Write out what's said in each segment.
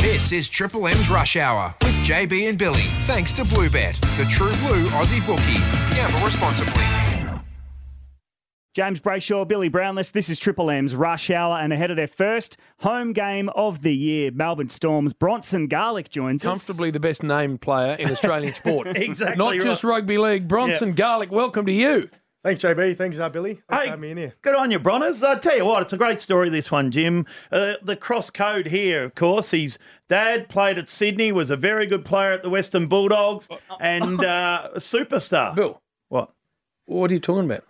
This is Triple M's Rush Hour with JB and Billy. Thanks to Bluebet, the true blue Aussie bookie. Gamble responsibly. James Brayshaw, Billy Brownless. This is Triple M's Rush Hour, and ahead of their first home game of the year, Melbourne Storms. Bronson Garlick joins us. Comfortably the best named player in Australian sport. Exactly Not right. just rugby league. Bronson Garlick, welcome to you. Thanks, JB. Thanks, uh, Billy. Thanks Hey, for having me in here. Good on you, Bronners. I tell you what, it's a great story, this one, Jim. Uh, the cross code here, of course. His dad played at Sydney, was a very good player at the Western Bulldogs, and uh, a superstar. Bill, What? what are you talking about?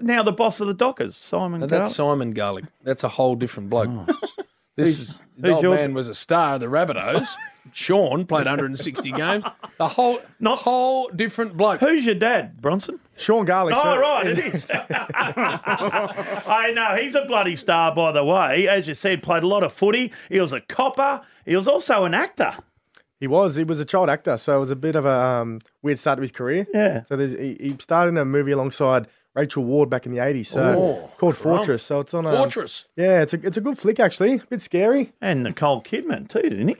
Now the boss of the Dockers, Simon Now, Garlick. that's Simon Garlick. That's a whole different bloke. This is, the who's old your- man was a star of the Rabbitohs. Sean played 160 games. The whole, Not- whole different bloke. Who's your dad, Bronson? Sean Garlick. Oh, so- right, it is. I know, he's a bloody star, by the way. As you said, played a lot of footy. He was a copper. He was also an actor. He was. He was a child actor, so it was a bit of a um, weird start to his career. Yeah. So he, he started in a movie alongside Rachel Ward back in the 80s, so Oh, called right. Fortress. So it's on a Fortress. Yeah, it's a it's a good flick actually. A bit scary. And Nicole Kidman, too, didn't he?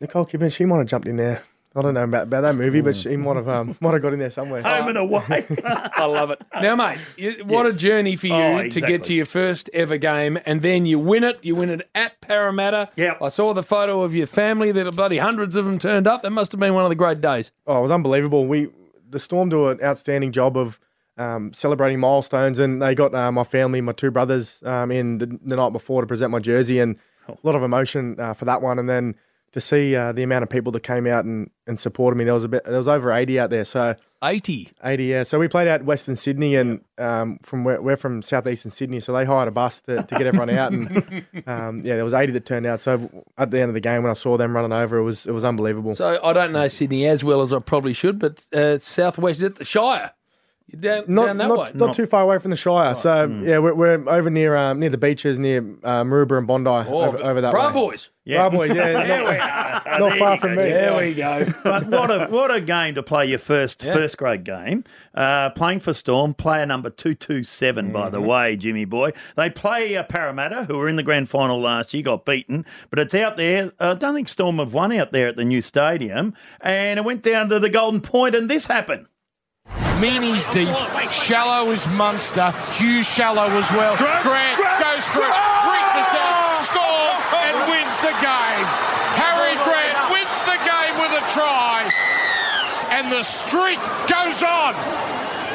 Nicole Kidman, she might have jumped in there. I don't know about, about that movie, but she might have um, might have got in there somewhere. Home and away. I love it. Now, mate, you, what a journey for you Oh, to get to your first ever game, and then you win it. You win it at Parramatta. Yep. I saw the photo of your family. There were bloody hundreds of them turned up. That must have been one of the great days. Oh, it was unbelievable. We the Storm do an outstanding job of um, celebrating milestones, and they got uh, my family, my two brothers, um, in the, the night before to present my jersey, and a lot of emotion uh, for that one. And then to see uh, the amount of people that came out and, and supported me, there was a bit, there was over eighty out there. So 80. eighty, yeah. So we played out Western Sydney, and um, from where, we're from southeastern Sydney, so they hired a bus to, to get everyone out, and um, yeah, there was eighty that turned out. So at the end of the game, when I saw them running over, it was it was unbelievable. So I don't know Sydney as well as I probably should, but uh, southwest is it the Shire? You're down, not down that not, way. not too far away from the Shire. So yeah, we're, we're over near um, near the beaches, near uh, Maroubra and Bondi, Oh, over, over that Bra way. boys. Bra boys, yeah, There we not, are. not There far from go. me. There we go. But what a what a game to play your first first grade game. Uh, playing for Storm, player number two two seven. By the way, Jimmy boy, they play uh, Parramatta, who were in the grand final last year, got beaten, but it's out there. Uh, I don't think Storm have won out there at the new stadium, and it went down to the Golden Point, and this happened. Meaney's deep. Shallow is Munster. Hughes shallow as well. Grant, goes for it. Reaches out, ah! scores, and wins the game. Harry oh Grant wins the game with a try. And the streak goes on.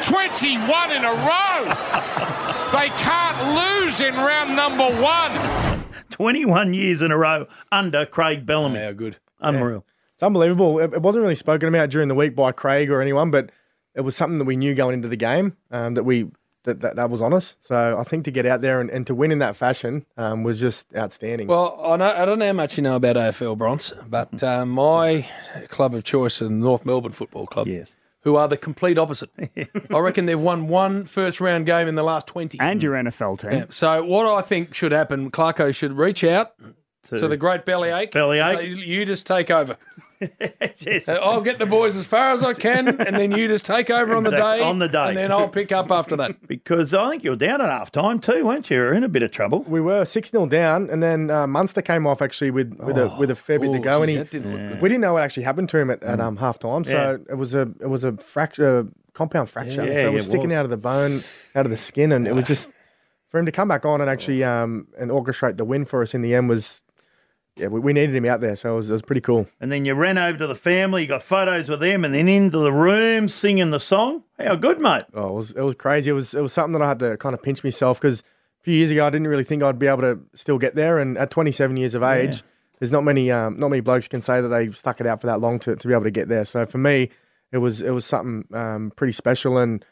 21 in a row. They can't lose in round number one. Twenty one years in a row under Craig Bellamy. How good. Unreal. It's unbelievable. It, it wasn't really spoken about during the week by Craig or anyone, but it was something that we knew going into the game um, that we that, that that was on us. So I think to get out there and, and to win in that fashion um, was just outstanding. Well, I, know, I don't know how much you know about AFL, Bronze, but uh, my club of choice is North Melbourne Football Club. Yes. Who are the complete opposite. I reckon they've won one first round game in the last 20. And your NFL team. Yeah. So, what I think should happen, Clarko should reach out to the great bellyache. Bellyache. Say, you just take over. Yes. Uh, I'll get the boys as far as I can, and then you just take over on the day. on the day. And then I'll pick up after that. Because I think you were down at half time too, weren't you? You were in a bit of trouble. we were six 0 down, and then uh, Munster came off actually with with a with a fair bit Oh, to go, and he that didn't look good. we didn't know what actually happened to him at, at um, half time. So Yeah. it was a it was a fracture, compound fracture. Yeah, so it was it sticking was. out of the bone, out of the skin, and it was just for him to come back on and actually um, and orchestrate the win for us in the end was. Yeah, we, we needed him out there, so it was, it was pretty cool. And then you ran over to the family, you got photos with them, and then into the room singing the song. How good, mate? Oh, it was it was crazy. It was it was something that I had to kind of pinch myself because a few years ago I didn't really think I'd be able to still get there. And at 27 years of age, there's not many um, not many blokes can say that they stuck it out for that long to, to be able to get there. So for me, it was it was something um, pretty special and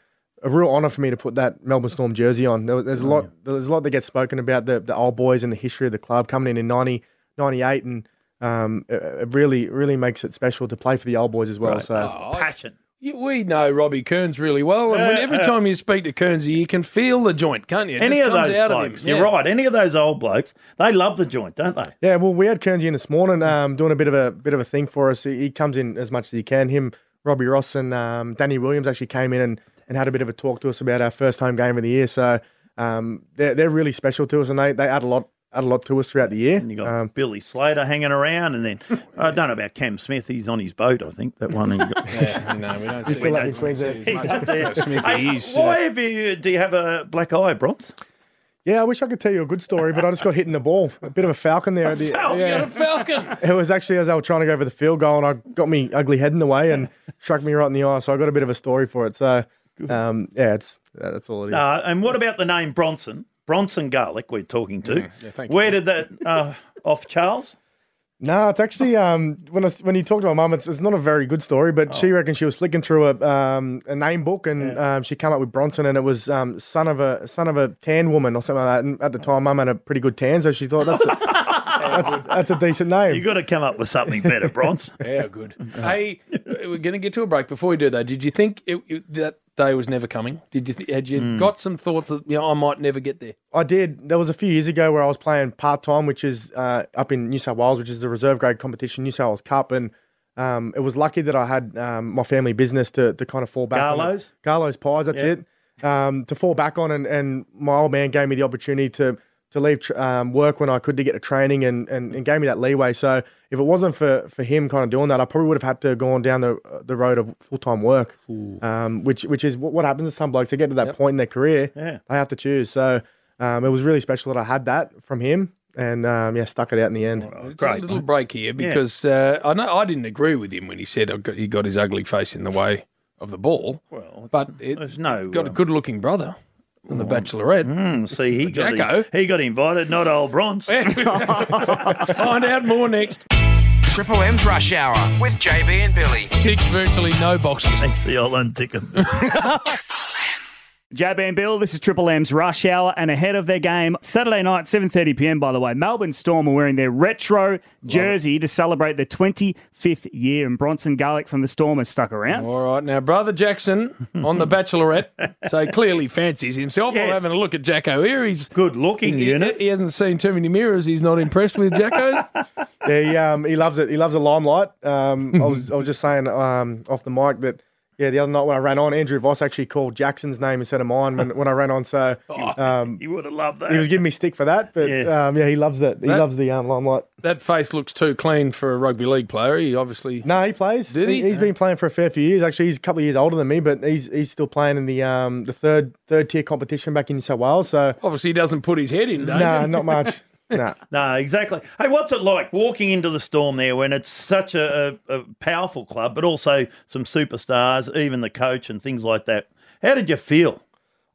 a real honour for me to put that Melbourne Storm jersey on. There, there's a lot there's a lot that gets spoken about the the old boys and the history of the club coming in in 90, 98 and. Um, it, it really, really makes it special to play for the old boys as well. So Passion. You- We know Robbie Kearns really well, and when, Uh, every uh. time you speak to Kearnsy, you can feel the joint, can't you? It Any just of comes those out blokes. of him. You're Yeah. right. Any of those old blokes, they love the joint, don't they? Yeah, well, we had Kearnsy in this morning, um, doing a bit of a bit of a thing for us. He, he comes in as much as he can. Him, Robbie Ross, and um, Danny Williams actually came in and, and had a bit of a talk to us about our first home game of the year. So um, they're they're really special to us, and they, they add a lot add a lot to us throughout the year. And you got Um, Billy Slater hanging around, and then I don't know about Cam Smith. He's on his boat, I think. That one. he got- Yeah, no, we don't see still we don't see He's up there. of Hey, He's, why uh, have you? Do you have a black eye, Bronx? yeah, I wish I could tell you a good story, but I just got hit in the ball. A bit of a falcon there. at the, Oh, you a falcon. It was actually as I was trying to go over the field goal, and I got me ugly head in the way and struck me right in the eye. So I got a bit of a story for it. So um, yeah, it's that's all it is. Uh, and what about the name Bronson? Bronson Garlick, we're talking to. yeah, thank you. Where did that uh, off, Charles? No, it's actually um, when I, when you talk to my mum, it's, it's not a very good story, but she reckons she was flicking through a um, a name book and um, she came up with Bronson, and it was um, son of a son of a tan woman or something like that. And at the time, mum had a pretty good tan, so she thought that's a, that's, that's a decent name. You've got to come up with something better, Bronson. Yeah, good. hey, we're going to get to a break. Before we do that, did you think it, it, that day was never coming? Did you th- had you got some thoughts that you know I might never get there? I did. There was a few years ago where I was playing part time, which is uh, up in New South Wales, which is the reserve grade competition, New South Wales Cup, and um, it was lucky that I had um, my family business to, to kind of fall back on. Garlo's? Garlo's Pies, that's Yeah. it. Um, to fall back on, and, and my old man gave me the opportunity to to leave um, work when I could to get to training, and, and, and gave me that leeway. So if it wasn't for, for him kind of doing that, I probably would have had to go on down the the road of full time work, um, which which is what, what happens to some blokes. They get to that point in their career, Yeah. they have to choose. So um, it was really special that I had that from him, and um, yeah, stuck it out in the end. It's Great, a little mate. break here because uh, I know I didn't agree with him when he said I got- he got his ugly face in the way of the ball. Well, but it there's no. got a um, good looking brother on the Bachelorette. mm, see, he got, Jacko. he got invited, not old Bronze. Find out more next. Triple M's Rush Hour with JB and Billy. Tick virtually no boxes. Thanks, the old untick 'em. JB and Bill, this is Triple M's Rush Hour, and ahead of their game Saturday night, 7:30 p.m. By the way, Melbourne Storm are wearing their retro jersey to celebrate their 25th year, and Bronson Garlick from the Storm has stuck around. All right, now brother Jackson on the Bachelorette, so clearly fancies himself. I'm having a look at Jacko here. He's Good looking he, unit. he hasn't seen too many mirrors. He's not impressed with Jacko. Yeah, he, um, he loves it. He loves the limelight. Um, I was I was just saying um, off the mic that yeah, the other night when I ran on, Andrew Voss actually called Jackson's name instead of mine when, when I ran on. So um, You would have loved that. he was giving me stick for that, but Yeah. yeah, um, yeah he loves it. He That- loves the um, limelight. that face looks too clean for a rugby league player. He obviously No, he plays. Did he? he has been playing for a fair few years. Actually, he's a couple of years older than me, but he's he's still playing in the um, the third third tier competition back in New South Wales. So obviously he doesn't put his head in. Does nah, not much. nah. No, exactly. Hey, what's it like walking into the Storm there when it's such a, a, a powerful club, but also some superstars, even the coach and things like that? How did you feel?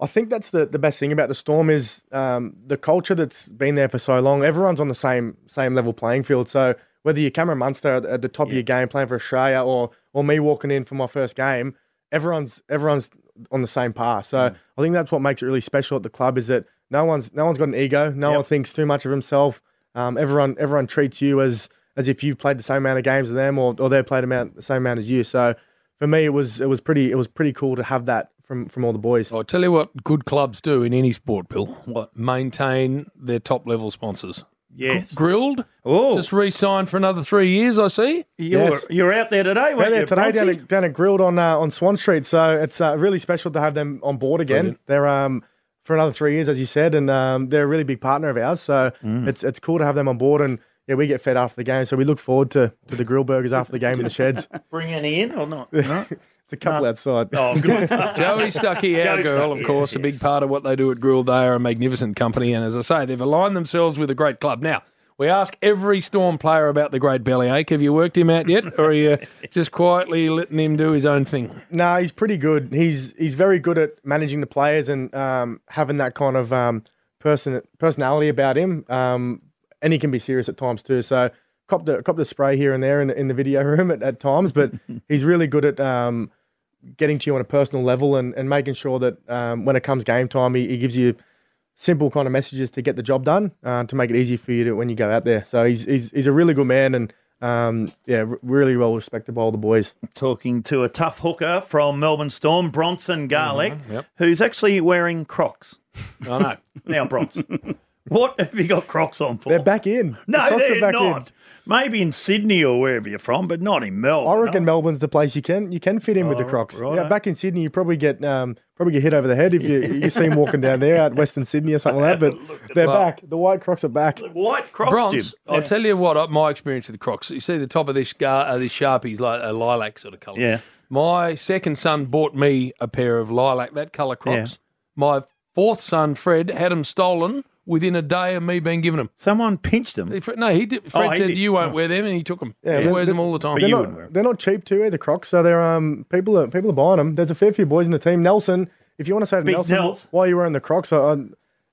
I think that's the, the best thing about the Storm is um, the culture that's been there for so long. Everyone's on the same same level playing field. So whether you're Cameron Munster at, the top of your game playing for Australia, or or me walking in for my first game, everyone's everyone's on the same path. So Mm. I think that's what makes it really special at the club is that no one's no one's got an ego. No Yep. one thinks too much of himself. Um, everyone everyone treats you as as if you've played the same amount of games as them, or, or they've played amount the same amount as you. So for me, it was it was pretty it was pretty cool to have that from from all the boys. I'll tell you what good clubs do in any sport, Bill. What? Maintain their top level sponsors. Yes. Grill'd Oh, just re-signed for another three years. I see. you're, Yes. you're out there today, weren't they're you, today down Bronzy? at, down at Grill'd on uh, on Swan Street. So it's uh, really special to have them on board again. Brilliant. They're um for another three years, as you said, and um, they're a really big partner of ours. So Mm. it's it's cool to have them on board, and yeah, we get fed after the game. So we look forward to to the grill burgers after the game in the sheds. Bring any in or not? No? It's a couple outside. Oh, good. Joey Stuckey, our Joey girl, Stuckey, of course, yeah, a big part of what they do at Grill. They are a magnificent company, and as I say, they've aligned themselves with a great club. Now, we ask every Storm player about the great bellyache. Have you worked him out yet, or are you just quietly letting him do his own thing? No, he's pretty good. He's he's very good at managing the players and um, having that kind of um, person personality about him. Um, and he can be serious at times too. So cop the cop the spray here and there in, the- in the video room at, at times, but he's really good at um, getting to you on a personal level and, and making sure that um, when it comes game time, he, he gives you simple kind of messages to get the job done uh, to make it easy for you to, when you go out there. So he's he's, he's a really good man and um, yeah, really well respected by all the boys. Talking to a tough hooker from Melbourne Storm, Bronson Garlick, yep. who's actually wearing Crocs. I know. Now, Bronson, what have you got Crocs on for? They're back in. No, The Crocs are they're back in. not. Maybe in Sydney or wherever you're from, but not in Melbourne. I reckon Melbourne's the place you can you can fit in with the Oh, Crocs. righto. Yeah, back in Sydney, you probably get um, probably get hit over the head if you you see them walking down there out Western Sydney or something like that. But they're Well- back. The white Crocs are back. White Crocs, Bronze. Jim. I'll tell you what. uh, My experience with the Crocs. You see the top of this gar, uh, this sharpie's like a lilac sort of colour. Yeah. My second son bought me a pair of lilac that colour Crocs. My fourth son Fred had them stolen within a day of me being given them. Someone pinched them. No, he did. Fred Oh, he said did. you won't wear them, and he took them. Yeah, he but- wears them all the time. but They're you wouldn't wear not, 'em. they're not cheap too, eh? The Crocs. So they're um people are people are buying them. There's a fair few boys in the team. Nelson, if you want to say to Big Nelson Nels. why you wearing the Crocs, I, I,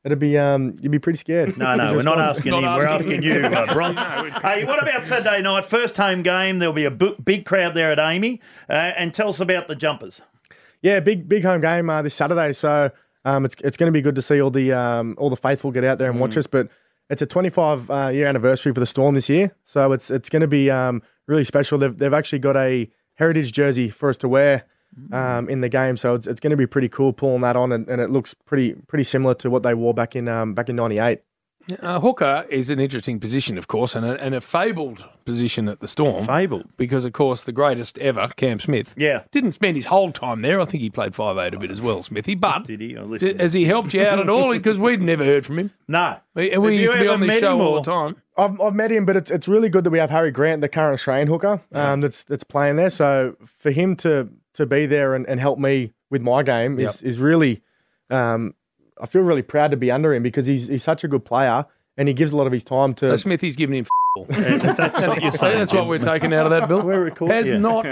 it'd be um you'd be pretty scared. No, no, His we're not response. asking Not him. We're asking asking you, uh, Bronx. hey, what about Saturday night? First home game. There'll be a bu- big crowd there at AAMI. Uh, and tell us about the jumpers. Yeah, big big home game uh, this Saturday. So um, it's it's going to be good to see all the um, all the faithful get out there and Mm. watch us. But it's a 25 uh, year anniversary for the Storm this year, so it's it's going to be um, really special. They've they've actually got a heritage jersey for us to wear um, in the game, so it's it's going to be pretty cool pulling that on, and, and it looks pretty pretty similar to what they wore back in um, back in '98. Uh, hooker is an interesting position, of course, and a, and a fabled position at the Storm. Fabled. Because, of course, the greatest ever, Cam Smith, Yeah. didn't spend his whole time there. I think he played five eight a bit as well, Smithy. But Did he? I listened. has he helped you out at all? Because we'd never heard from him. No. We, we you used to be ever on this met show him all or- the time. I've, I've met him, but it's it's really good that we have Harry Grant, the current Australian hooker, um, that's that's playing there. So for him to to be there and, and help me with my game is is really, um, I feel really proud to be under him because he's he's such a good player and he gives a lot of his time to. So Smithy's giving him. That's what you're saying. That's what we're taking out of that, Bill. We're recording, Has yeah. not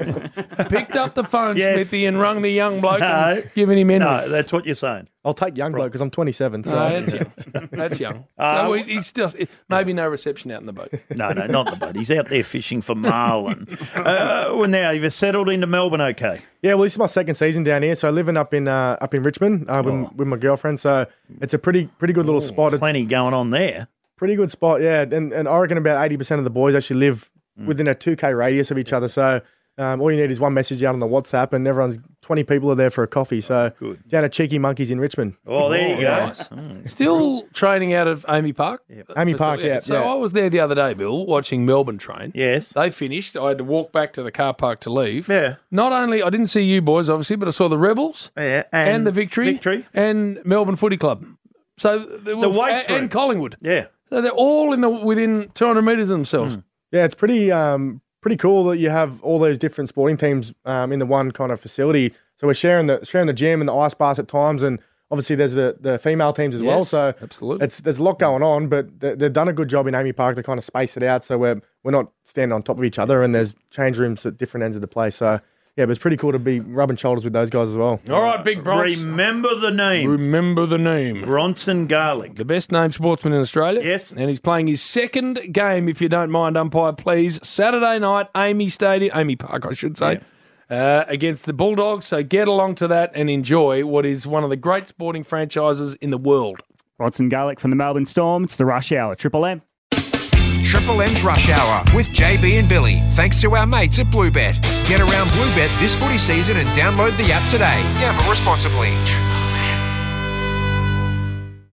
picked up the phone, Yes. Smithy, and rung the young bloke No. and giving him in. No, that's what you're saying. I'll take young bloke because I'm 27. So No, that's young. That's young. Uh, so he's still maybe no reception out in the boat. No, no, not the boat. He's out there fishing for marlin. uh, well, now you've settled into Melbourne, okay? yeah, well, this is my second season down here. So living up in uh, up in Richmond uh, with, with my girlfriend. So it's a pretty pretty good little spot. Plenty going on there. Pretty good spot, yeah. And and I reckon about 80% of the boys actually live Mm. within a 2k radius of each other. So um, all you need is one message out on the WhatsApp, and everyone's 20 people are there for a coffee. So Good. down at Cheeky Monkeys in Richmond. Oh, there you go. nice. Still training out of AAMI Park. AAMI Park, all- yeah. So yeah. I was there the other day, Bill, watching Melbourne train. Yes. They finished. I had to walk back to the car park to leave. Yeah. Not only I didn't see you boys, obviously, but I saw the Rebels Yeah, and, the Victory, Victory. and Melbourne Footy Club. So there were, weights and. Collingwood. Yeah. So they're all in the within 200 metres of themselves. Yeah, it's pretty um, pretty cool that you have all those different sporting teams um, in the one kind of facility. So we're sharing the sharing the gym and the ice bars at times, and obviously there's the, the female teams as well. So absolutely. it's there's a lot going on, but they- they've done a good job in AAMI Park to kind of space it out, so we're we're not standing on top of each other, and there's change rooms at different ends of the place. So yeah, but it's pretty cool to be rubbing shoulders with those guys as well. All right, Big Bronx. Remember the name Remember the name. Bronson Garlick. The best named sportsman in Australia. Yes. And he's playing his second game, if you don't mind, umpire, please. Saturday night, AAMI Stadium, AAMI Park, I should say, uh, against the Bulldogs. So get along to that and enjoy what is one of the great sporting franchises in the world. Bronson Garlick from the Melbourne Storm. It's the rush hour. Triple M. Triple M's Rush Hour with JB and Billy. Thanks to our mates at Bluebet. Get around Bluebet this footy season and download the app today. Gamble responsibly.